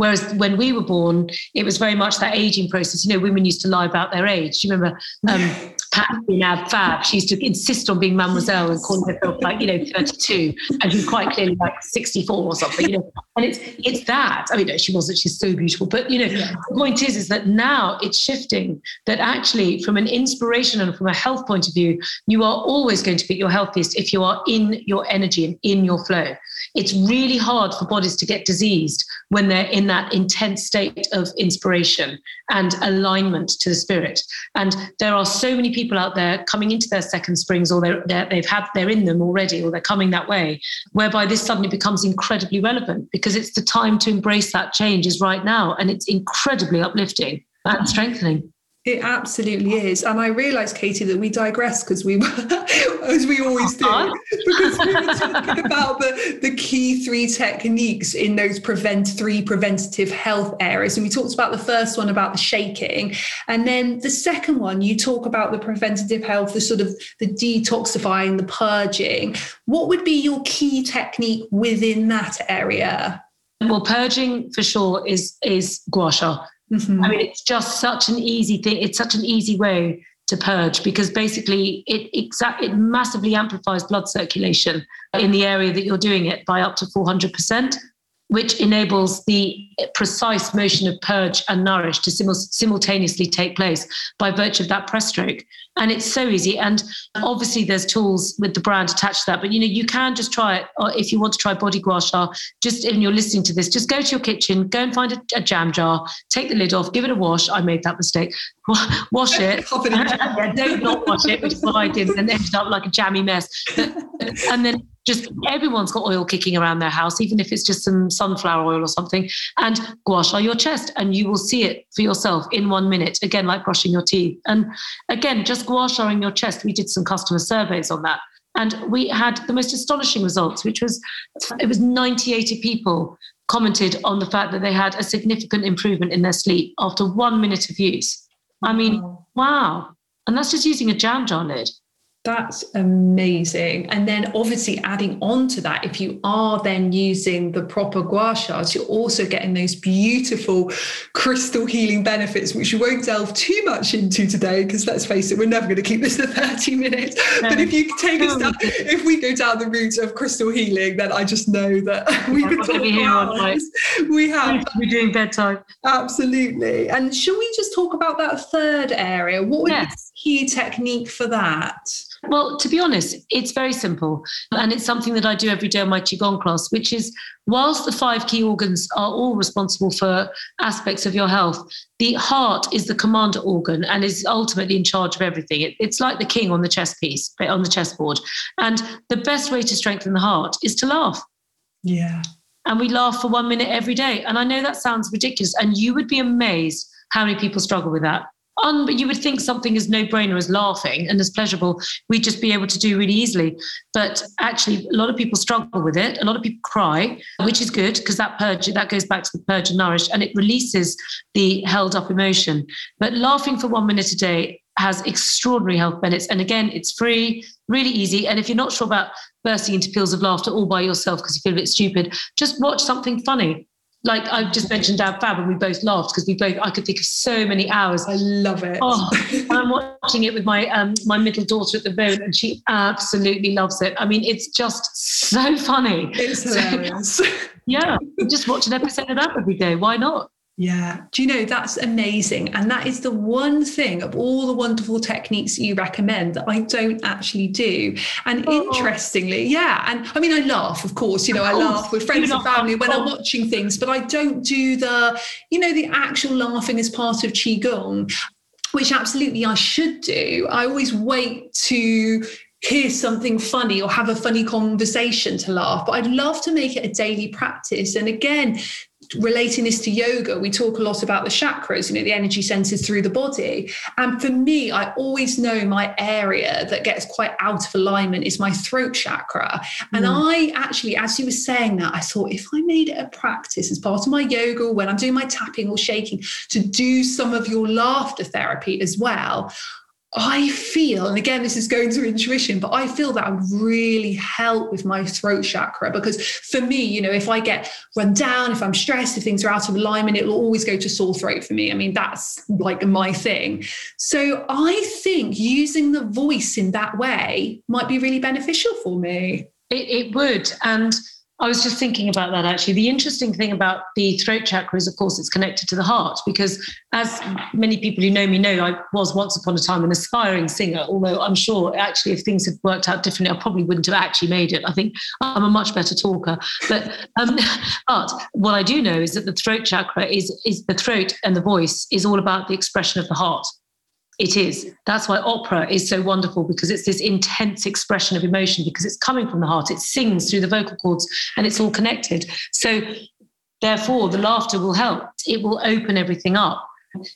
Whereas when we were born, it was very much that aging process. You know, women used to lie about their age. Do you remember um, Pat being Ab Fab? She used to insist on being mademoiselle and calling herself like, you know, 32. And she was quite clearly like 64 or something, you know. And it's it's that. I mean, no, she wasn't, she's so beautiful. But, you know, yeah. the point is, is that now it's shifting that actually from an inspiration and from a health point of view, you are always going to be your healthiest if you are in your energy and in your flow. It's really hard for bodies to get diseased when they're in that intense state of inspiration and alignment to the spirit. And there are so many people out there coming into their second springs, or they're, they're, they've had they're in them already, or they're coming that way, whereby this suddenly becomes incredibly relevant because it's the time to embrace that change is right now, and it's incredibly uplifting and strengthening. It absolutely is. And I realised, Katie, that we digress because we as we always do, uh-huh. because we were talking about the, the key three techniques in those prevent three preventative health areas. And we talked about the first one about the shaking. And then the second one, you talk about the preventative health, the sort of the detoxifying, the purging. What would be your key technique within that area? Well, purging for sure is is gua sha Mm-hmm. I mean, it's just such an easy thing. It's such an easy way to purge because basically it exact it massively amplifies blood circulation in the area that you're doing it by up to 400%. Which enables the precise motion of purge and nourish to simultaneously take place by virtue of that press stroke. And it's so easy. And obviously, there's tools with the brand attached to that. But you know, you can just try it. Or if you want to try body gua sha, just when you're listening to this, just go to your kitchen, go and find a, a jam jar, take the lid off, give it a wash. I made that mistake. Wash it. yeah, don't not wash it, which is what I did, and ended up like a jammy mess. and then just everyone's got oil kicking around their house, even if it's just some sunflower oil or something, and gua sha your chest, and you will see it for yourself in one minute. Again, like brushing your teeth. And again, just gua shaing your chest. We did some customer surveys on that. And we had the most astonishing results, which was it was 90, 80 people commented on the fact that they had a significant improvement in their sleep after one minute of use. I mean, wow. And that's just using a jam jar lid. That's amazing. And then obviously adding on to that, if you are then using the proper gua shas, you're also getting those beautiful crystal healing benefits, which we won't delve too much into today, because let's face it, we're never going to keep this to 30 minutes. No. But if you take us down, if we go down the route of crystal healing, then I just know that we could talk about We have. We're doing bedtime. Absolutely. And shall we just talk about that third area? What would yes. be key technique for that? Well, to be honest, it's very simple. And it's something that I do every day in my Qigong class, which is whilst the five key organs are all responsible for aspects of your health, the heart is the commander organ and is ultimately in charge of everything. It, it's like the king on the chess piece, eh, on the chessboard. And the best way to strengthen the heart is to laugh. Yeah. And we laugh for one minute every day. And I know that sounds ridiculous. And you would be amazed how many people struggle with that un, but you would think something as no brainer as laughing and as pleasurable, we'd just be able to do really easily. But actually, a lot of people struggle with it. A lot of people cry, which is good because that purge, that goes back to the purge and nourish and it releases the held up emotion. But laughing for one minute a day has extraordinary health benefits. And again, it's free, really easy. And if you're not sure about bursting into peals of laughter all by yourself because you feel a bit stupid, just watch something funny like I've just mentioned Ab Fab, and we both laughed because we both I could think of so many hours. I love it. Oh, I'm watching it with my um, my middle daughter at the moment, and she absolutely loves it. I mean, it's just so funny. It's hilarious. So, yeah, just watch an episode of that every day. Why not? Yeah. Do you know that's amazing? And that is the one thing of all the wonderful techniques that you recommend that I don't actually do. And oh. interestingly, yeah. And I mean, I laugh, of course, you know, I laugh with friends and family when I'm watching things, but I don't do the, you know, the actual laughing as part of Qigong, which absolutely I should do. I always wait to hear something funny or have a funny conversation to laugh. But I'd love to make it a daily practice. And again, relating this to yoga, we talk a lot about the chakras, you know, the energy centers through the body. And for me, I always know my area that gets quite out of alignment is my throat chakra. And mm. I actually, as you were saying that, I thought if I made it a practice as part of my yoga, when I'm doing my tapping or shaking, to do some of your laughter therapy as well, I feel, and again, this is going to intuition, but I feel that would really help with my throat chakra because for me, you know, if I get run down, if I'm stressed, if things are out of alignment, it will always go to sore throat for me. I mean, that's like my thing. So I think using the voice in that way might be really beneficial for me. It, it would. And I was just thinking about that actually. The interesting thing about the throat chakra is, of course, it's connected to the heart because, as many people who know me know, I was once upon a time an aspiring singer. Although I'm sure actually, if things had worked out differently, I probably wouldn't have actually made it. I think I'm a much better talker. But um, but what I do know is that the throat chakra is is the throat and the voice is all about the expression of the heart. It is. That's why opera is so wonderful because it's this intense expression of emotion because it's coming from the heart. It sings through the vocal cords and it's all connected. So, therefore, the laughter will help. It will open everything up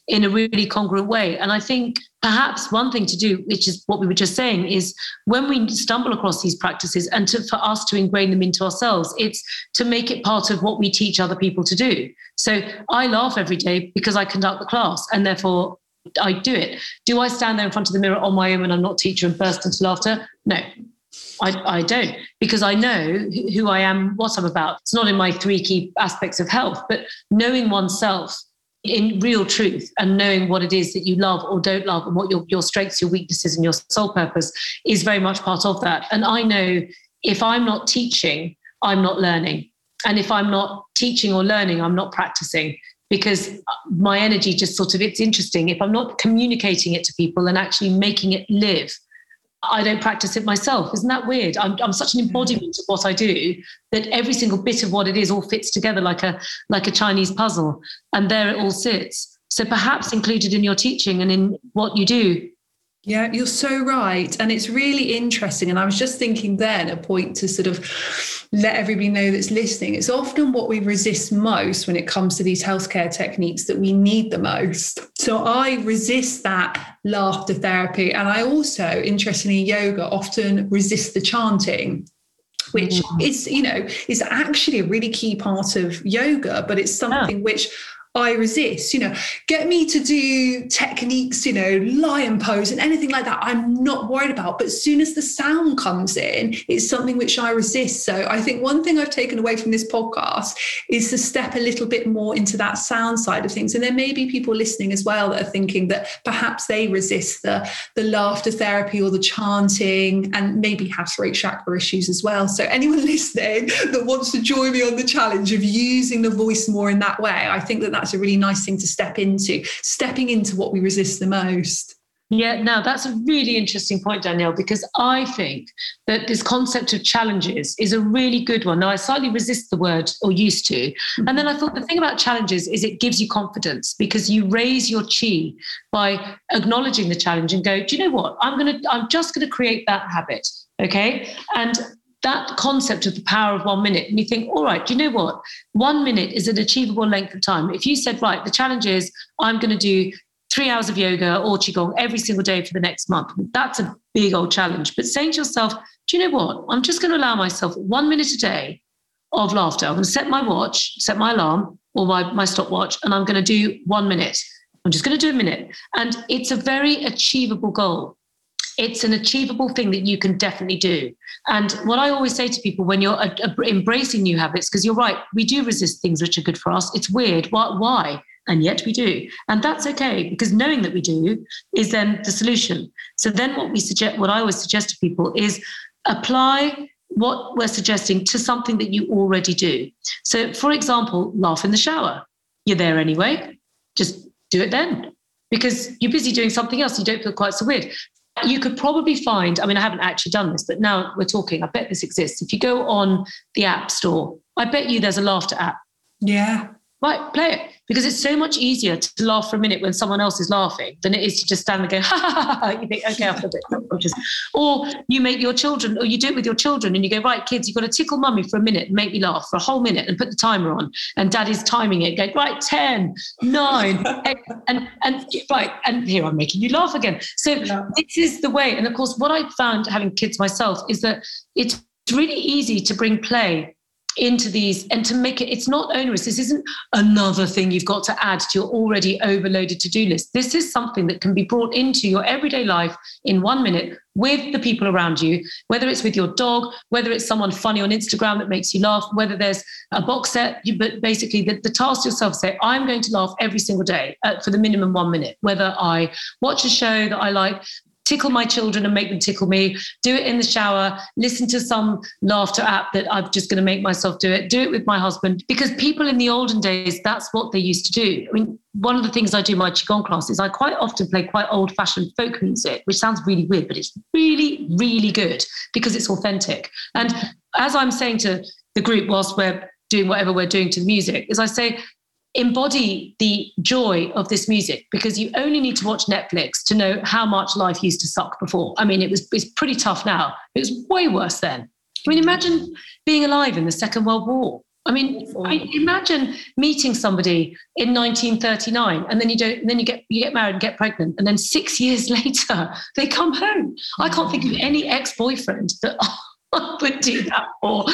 in a really congruent way. And I think perhaps one thing to do, which is what we were just saying, is when we stumble across these practices and to, for us to ingrain them into ourselves, it's to make it part of what we teach other people to do. So I laugh every day because I conduct the class and therefore I do it. Do I stand there in front of the mirror on my own when I'm not teacher and burst into laughter? No, I, I don't because I know who I am, what I'm about. It's not in my three key aspects of health, but knowing oneself in real truth and knowing what it is that you love or don't love and what your, your strengths, your weaknesses, and your soul purpose is very much part of that. And I know if I'm not teaching, I'm not learning. And if I'm not teaching or learning, I'm not practicing because my energy just sort of it's interesting if i'm not communicating it to people and actually making it live I don't practice it myself. Isn't that weird? I'm, I'm such an mm. embodiment of what I do that every single bit of what it is all fits together like a like a Chinese puzzle, and there it all sits. So perhaps included in your teaching and in what you do yeah, you're so right. And it's really interesting. And I was just thinking then a point to sort of let everybody know that's listening. It's often what we resist most when it comes to these healthcare techniques that we need the most. So I resist that laughter therapy. And I also, interestingly, yoga often resist the chanting which mm. is you know is actually a really key part of yoga but it's something yeah. which I resist. You know, get me to do techniques, you know, lion pose and anything like that. I'm not worried about. But as soon as the sound comes in, it's something which I resist. So I think one thing I've taken away from this podcast is to step a little bit more into that sound side of things. And there may be people listening as well that are thinking that perhaps they resist the, the laughter therapy or the chanting and maybe have throat chakra issues as well. So anyone listening that wants to join me on the challenge of using the voice more in that way, I think that that's a really nice thing to step into, stepping into what we resist the most. Yeah, now that's a really interesting point, Danielle, because I think that this concept of challenges is a really good one. Now, I slightly resist the word or used to. And then I thought the thing about challenges is it gives you confidence because you raise your chi by acknowledging the challenge and go, do you know what? I'm going to, I'm just going to create that habit. Okay. And that concept of the power of one minute and you think all right do you know what? One minute is an achievable length of time. If you said right the challenge is i'm going to do three hours of yoga or qigong every single day for the next month that's a big old challenge. But saying to yourself do you know what? I'm just going to allow myself one minute a day of laughter. I'm going to set my watch set my alarm or my, my stopwatch and i'm going to do one minute. I'm just going to do a minute. And it's a very achievable goal it's an achievable thing that you can definitely do. And what I always say to people when you're embracing new habits, because you're right, we do resist things which are good for us. It's weird. Why? why? And yet we do. And that's okay because knowing that we do is then the solution. So then what we suggest, what I always suggest to people is apply what we're suggesting to something that you already do. So, for example, laugh in the shower. You're there anyway, just do it then because you're busy doing something else. You don't feel quite so weird. You could probably find, I mean, I haven't actually done this, but now we're talking, I bet this exists. If you go on the App Store, I bet you there's a laughter app. Yeah. Right, play it because it's so much easier to laugh for a minute when someone else is laughing than it is to just stand and go, ha ha ha. ha. You think, okay, I've got it. Or you make your children, or you do it with your children and you go, right, kids, you've got to tickle mummy for a minute and make me laugh for a whole minute and put the timer on. And daddy's timing it, go, right, 10, 9, eight, and, and right, and here I'm making you laugh again. So yeah. this is the way. And of course, what I found having kids myself is that it's really easy to bring play into these and to make it it's not onerous. This isn't another thing you've got to add to your already overloaded to-do list. This is something that can be brought into your everyday life in one minute with the people around you whether it's with your dog whether it's someone funny on instagram that makes you laugh whether there's a box set you, but basically the, the task yourself say i'm going to laugh every single day uh, for the minimum one minute whether i watch a show that i like tickle my children and make them tickle me, do it in the shower, listen to some laughter app that I'm just going to make myself do it, do it with my husband. Because people in the olden days, that's what they used to do. I mean, one of the things I do in my Qigong class is I quite often play quite old fashioned folk music, which sounds really weird, but it's really, really good because it's authentic. And as I'm saying to the group whilst we're doing whatever we're doing to the music, is I say, embody the joy of this music because you only need to watch Netflix to know how much life used to suck before. I mean, it was it's pretty tough now. It was way worse then. I mean, imagine being alive in the Second World War. I mean, I imagine meeting somebody in 1939, and then you don't, then you get you get married and get pregnant, and then six years later they come home. I can't think of any ex-boyfriend that would do that for.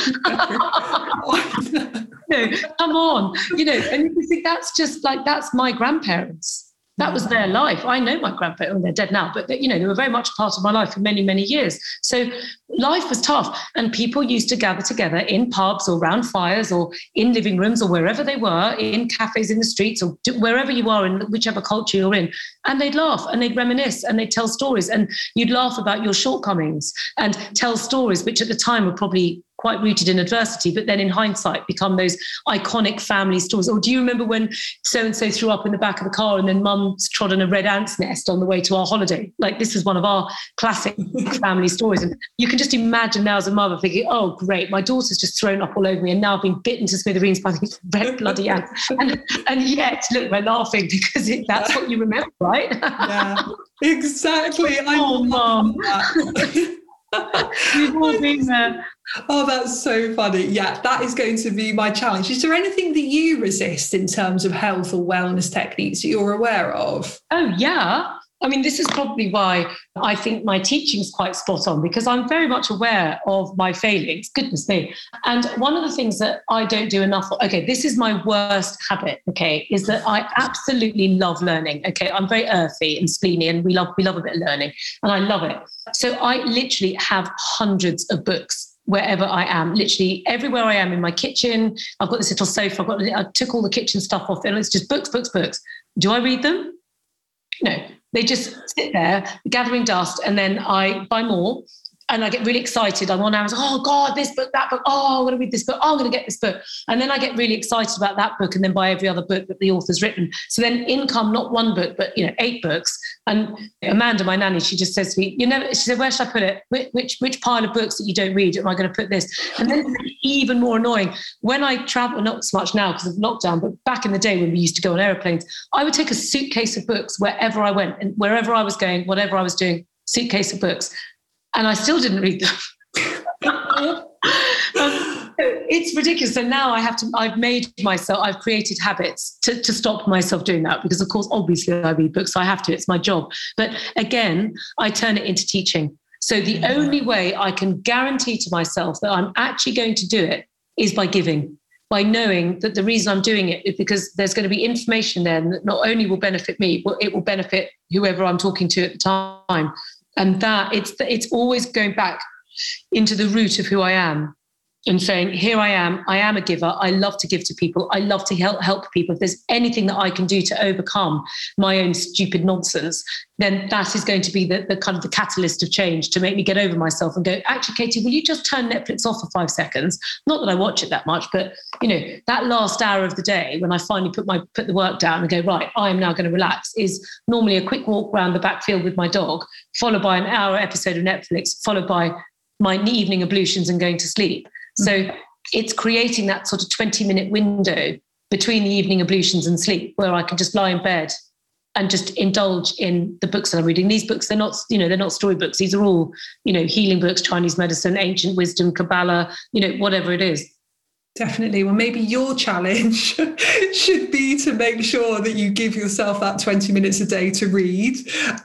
no, come on, you know, and you think that's just like that's my grandparents that was their life. I know my grandparents, oh, they're dead now, but you know, they were very much part of my life for many, many years. So life was tough. And people used to gather together in pubs or round fires or in living rooms or wherever they were, in cafes in the streets or wherever you are in whichever culture you're in. And they'd laugh and they'd reminisce and they'd tell stories. And you'd laugh about your shortcomings and tell stories, which at the time were probably quite rooted in adversity, but then in hindsight become those iconic family stories. Or do you remember when so and so threw up in the back of the car and then mum trod on a red ant's nest on the way to our holiday? Like this is one of our classic family stories. And you can just imagine now as a mother thinking, oh, great, my daughter's just thrown up all over me and now I've been bitten to smithereens by these red bloody ants. And, and yet, look, we're laughing because it, that's what you remember, right? yeah, exactly. I oh, mum. We've all been there. Oh, that's so funny. Yeah, that is going to be my challenge. Is there anything that you resist in terms of health or wellness techniques that you're aware of? Oh, yeah. I mean, this is probably why I think my teaching is quite spot on because I'm very much aware of my failings. Goodness me. And one of the things that I don't do enough, okay, this is my worst habit, okay, is that I absolutely love learning. Okay. I'm very earthy and spleeny and we love we love a bit of learning and I love it. So I literally have hundreds of books wherever I am, literally everywhere I am in my kitchen. I've got this little sofa. I've got I took all the kitchen stuff off and it's just books, books, books. Do I read them? No, they just sit there gathering dust, and then I buy more and I get really excited. I'm on Amazon. Oh God, this book, that book. Oh, I'm going to read this book. Oh, I'm going to get this book. And then I get really excited about that book, and then buy every other book that the author's written. So then income, not one book, but you know, eight books. And Amanda, my nanny, she just says to me, "You never." She said, "Where should I put it? Which which, which pile of books that you don't read am I going to put this?" And then even more annoying when I travel. Not so much now because of lockdown, but back in the day when we used to go on airplanes, I would take a suitcase of books wherever I went and wherever I was going, whatever I was doing, suitcase of books and I still didn't read them. um, it's ridiculous. So now I have to, I've made myself, I've created habits to, to stop myself doing that because, of course, obviously I read books, so I have to, it's my job. But again, I turn it into teaching. So the only way I can guarantee to myself that I'm actually going to do it is by giving, by knowing that the reason I'm doing it is because there's going to be information there that not only will benefit me, but it will benefit whoever I'm talking to at the time and that it's it's always going back into the root of who I am and saying, here I am, I am a giver. I love to give to people. I love to help help people. If there's anything that I can do to overcome my own stupid nonsense, then that is going to be the, the kind of the catalyst of change to make me get over myself and go, actually, Katie, will you just turn Netflix off for five seconds? Not that I watch it that much, but you know, that last hour of the day when I finally put my put the work down and go, right, I am now going to relax, is normally a quick walk around the backfield with my dog, followed by an hour episode of Netflix, followed by my evening ablutions and going to sleep. So mm-hmm. it's creating that sort of 20 minute window between the evening ablutions and sleep where I can just lie in bed and just indulge in the books that I'm reading. These books, they're not, you know, they're not storybooks. These are all, you know, healing books, Chinese medicine, ancient wisdom, Kabbalah, you know, whatever it is. Definitely. Well, maybe your challenge should be to make sure that you give yourself that 20 minutes a day to read.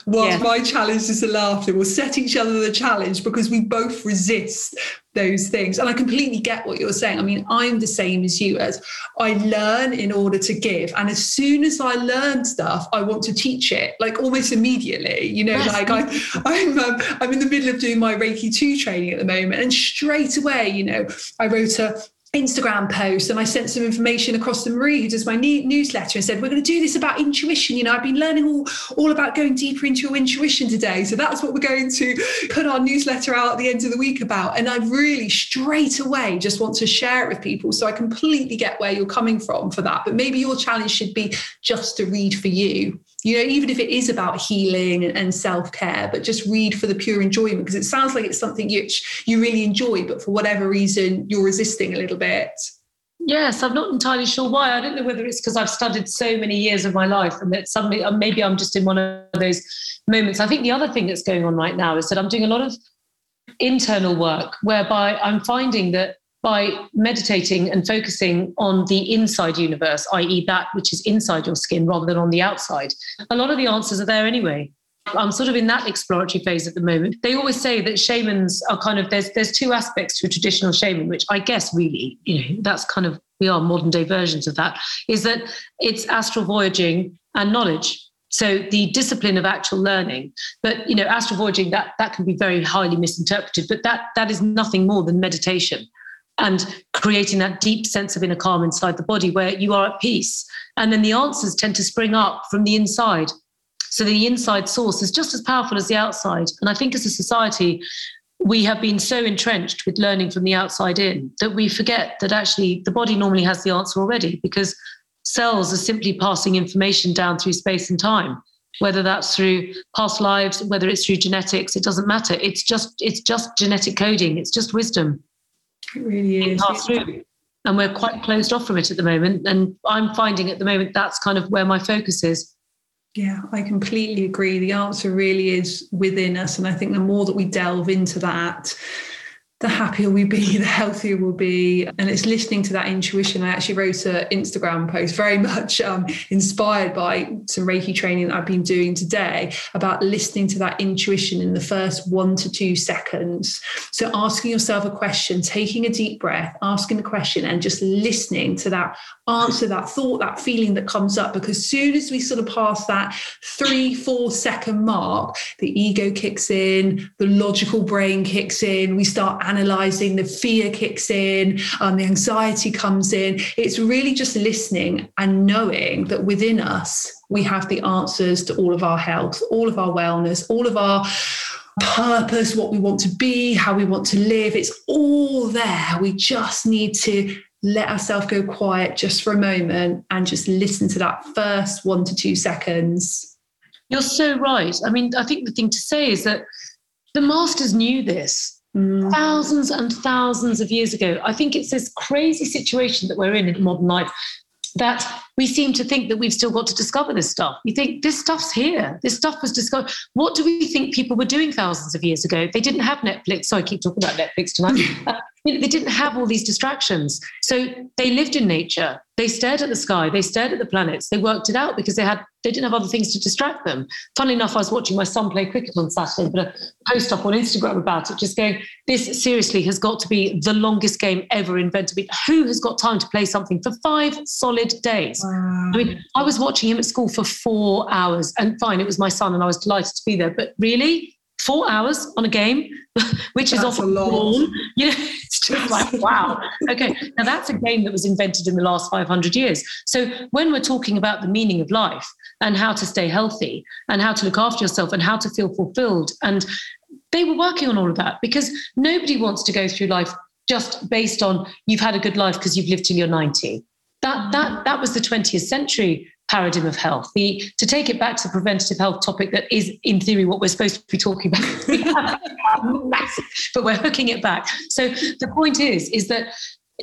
Whilst yeah. my challenge is to laughter. We'll set each other the challenge because we both resist those things. And I completely get what you're saying. I mean, I'm the same as you as I learn in order to give. And as soon as I learn stuff, I want to teach it, like almost immediately. You know, yes. like I, I'm um, I'm in the middle of doing my Reiki 2 training at the moment. And straight away, you know, I wrote a Instagram post and I sent some information across to Marie, who does my newsletter, and said, We're going to do this about intuition. You know, I've been learning all, all about going deeper into your intuition today. So that's what we're going to put our newsletter out at the end of the week about. And I really straight away just want to share it with people. So I completely get where you're coming from for that. But maybe your challenge should be just to read for you you know, even if it is about healing and self care, but just read for the pure enjoyment because it sounds like it's something you you really enjoy, but for whatever reason you're resisting a little bit. Yes, I'm not entirely sure why. I don't know whether it's because I've studied so many years of my life and that suddenly uh, maybe I'm just in one of those moments. I think the other thing that's going on right now is that I'm doing a lot of internal work whereby I'm finding that by meditating and focusing on the inside universe, i.e., that which is inside your skin rather than on the outside, a lot of the answers are there anyway. I'm sort of in that exploratory phase at the moment. They always say that shamans are kind of there's there's two aspects to a traditional shaman, which I guess really, you know, that's kind of we are modern day versions of that, is that it's astral voyaging and knowledge. So the discipline of actual learning, but you know, astral voyaging that that can be very highly misinterpreted, but that that is nothing more than meditation and creating that deep sense of inner calm inside the body where you are at peace. And then the answers tend to spring up from the inside. So the inside source is just as powerful as the outside. And I think as a society, we have been so entrenched with learning from the outside in that we forget that actually the body normally has the answer already because cells are simply passing information down through space and time whether that's through past lives whether it's through genetics it doesn't matter it's just it's just genetic coding it's just wisdom it really is through. and we're quite closed off from it at the moment and i'm finding at the moment that's kind of where my focus is yeah, I completely agree. The answer really is within us. And I think the more that we delve into that, the happier we be, the healthier we'll be. And it's listening to that intuition. I actually wrote an Instagram post very much um, inspired by some Reiki training that I've been doing today about listening to that intuition in the first one to two seconds. So asking yourself a question, taking a deep breath, asking the question, and just listening to that answer, that thought, that feeling that comes up. Because as soon as we sort of pass that three, four second mark, the ego kicks in, the logical brain kicks in, we start analyzing, the fear kicks in, um, the anxiety comes in. It's really just listening and knowing that within us, we have the answers to all of our health, all of our wellness, all of our purpose, what we want to be, how we want to live. It's all there. We just need to let ourselves go quiet just for a moment and just listen to that first one to two seconds. You're so right. I mean, I think the thing to say is that the masters knew this Mm. Thousands and thousands of years ago. I think it's this crazy situation that we're in in modern life that we seem to think that we've still got to discover this stuff. We think this stuff's here. This stuff was discovered. What do we think people were doing thousands of years ago? They didn't have Netflix. So I keep talking about Netflix tonight. uh, they didn't have all these distractions. So they lived in nature. They stared at the sky. They stared at the planets. They worked it out because they had they didn't have other things to distract them. Funnily enough, I was watching my son play cricket on Saturday, but a post up on Instagram about it, just going, this seriously has got to be the longest game ever invented. Who has got time to play something for five solid days? Wow. I mean, I was watching him at school for four hours, and fine, it was my son, and I was delighted to be there. But really, four hours on a game, which that's is often long. You know, it's just like, wow. Okay. Now that's a game that was invented in the last 500 years. So when we're talking about the meaning of life and how to stay healthy and how to look after yourself and how to feel fulfilled, and they were working on all of that because nobody wants to go through life just based on you've had a good life because you've lived till you're 90. That, that, that was the 20th century paradigm of health. The, to take it back to the preventative health topic that is, in theory, what we're supposed to be talking about, but we're hooking it back. So the point is, is that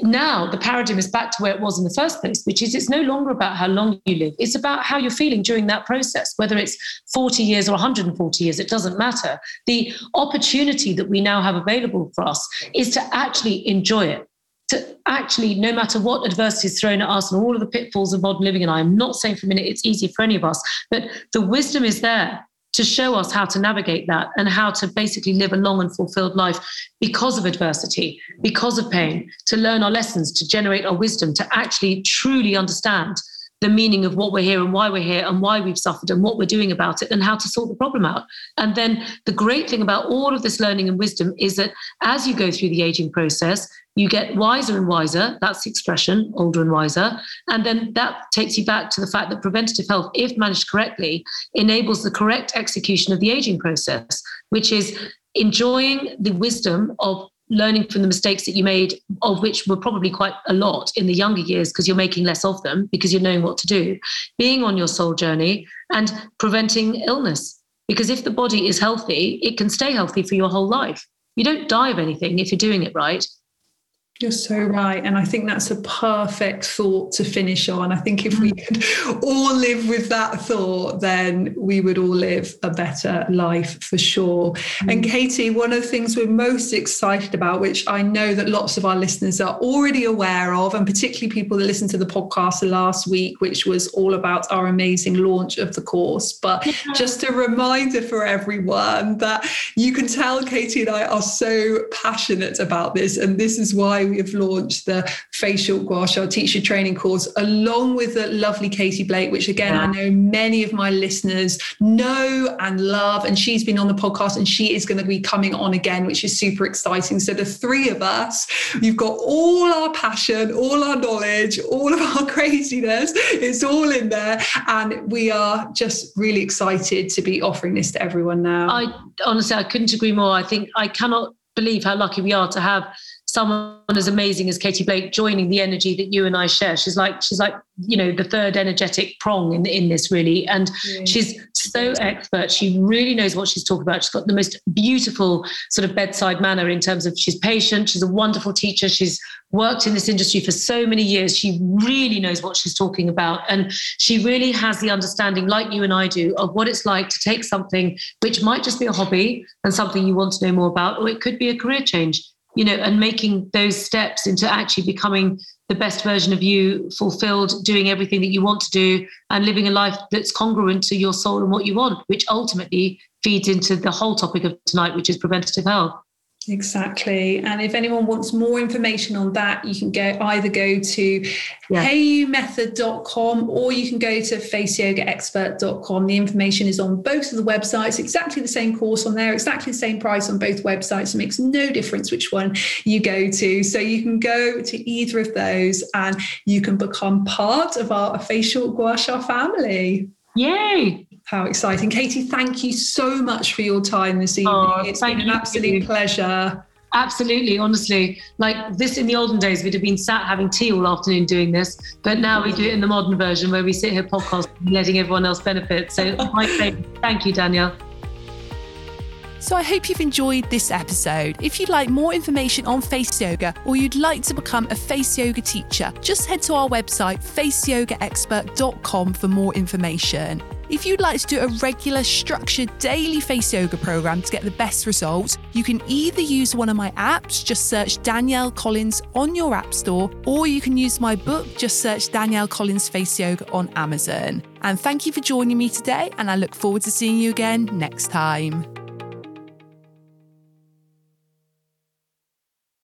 now the paradigm is back to where it was in the first place, which is it's no longer about how long you live. It's about how you're feeling during that process, whether it's 40 years or 140 years, it doesn't matter. The opportunity that we now have available for us is to actually enjoy it to actually, no matter what adversity is thrown at us and all of the pitfalls of modern living, and I'm not saying for a minute it's easy for any of us, but the wisdom is there to show us how to navigate that and how to basically live a long and fulfilled life because of adversity, because of pain, to learn our lessons, to generate our wisdom, to actually truly understand the meaning of what we're here and why we're here and why we've suffered and what we're doing about it and how to sort the problem out. And then the great thing about all of this learning and wisdom is that as you go through the aging process, you get wiser and wiser. That's the expression, older and wiser. And then that takes you back to the fact that preventative health, if managed correctly, enables the correct execution of the aging process, which is enjoying the wisdom of learning from the mistakes that you made, of which were probably quite a lot in the younger years because you're making less of them because you're knowing what to do, being on your soul journey and preventing illness. Because if the body is healthy, it can stay healthy for your whole life. You don't die of anything if you're doing it right. You're so right. And I think that's a perfect thought to finish on. I think if we mm. could all live with that thought, then we would all live a better life for sure. Mm. And Katie, one of the things we're most excited about, which I know that lots of our listeners are already aware of, and particularly people that listened to the podcast last week, which was all about our amazing launch of the course. But just a reminder for everyone that you can tell Katie and I are so passionate about this. And this is why we have launched the facial gua sha teacher training course along with the lovely Katie Blake, which again, yeah. I know many of my listeners know and love. And she's been on the podcast and she is going to be coming on again, which is super exciting. So the three of us, you've got all our passion, all our knowledge, all of our craziness. It's all in there. And we are just really excited to be offering this to everyone now. I honestly, I couldn't agree more. I think I cannot believe how lucky we are to have someone as amazing as Katie Blake joining the energy that you and I share. She's like she's like you know the third energetic prong in in this really, and yeah. she's so expert. She really knows what she's talking about. She's got the most beautiful sort of bedside manner in terms of she's patient. She's a wonderful teacher. She's worked in this industry for so many years. She really knows what she's talking about, and she really has the understanding, like you and I do, of what it's like to take something which might just be a hobby and something you want to know more about, or it could be a career change you know, and making those steps into actually becoming the best version of you, fulfilled, doing everything that you want to do, and living a life that's congruent to your soul and what you want, which ultimately feeds into the whole topic of tonight, which is preventative health. Exactly. And if anyone wants more information on that, you can go either go to yeah. hayoumethod.com or you can go to faceyogaexpert.com. The information is on both of the websites, exactly the same course on there, exactly the same price on both websites. It makes no difference which one you go to. So you can go to either of those and you can become part of our facial gua sha family. Yay! How exciting. Katie, thank you so much for your time this evening. Oh, it's been an absolute pleasure. Absolutely, honestly. Like this in the olden days, we'd have been sat having tea all afternoon doing this, but now we do it in the modern version where we sit here podcasting, letting everyone else benefit. So, my thank you, Danielle. So I hope you've enjoyed this episode. If you'd like more information on face yoga or you'd like to become a face yoga teacher, just head to our website faceyogaexpert.com for more information. If you'd like to do a regular, structured daily face yoga program to get the best results, you can either use one of my apps, just search Danielle Collins on your App Store, or you can use my book, just search Danielle Collins Face Yoga on Amazon. And thank you for joining me today, and I look forward to seeing you again next time.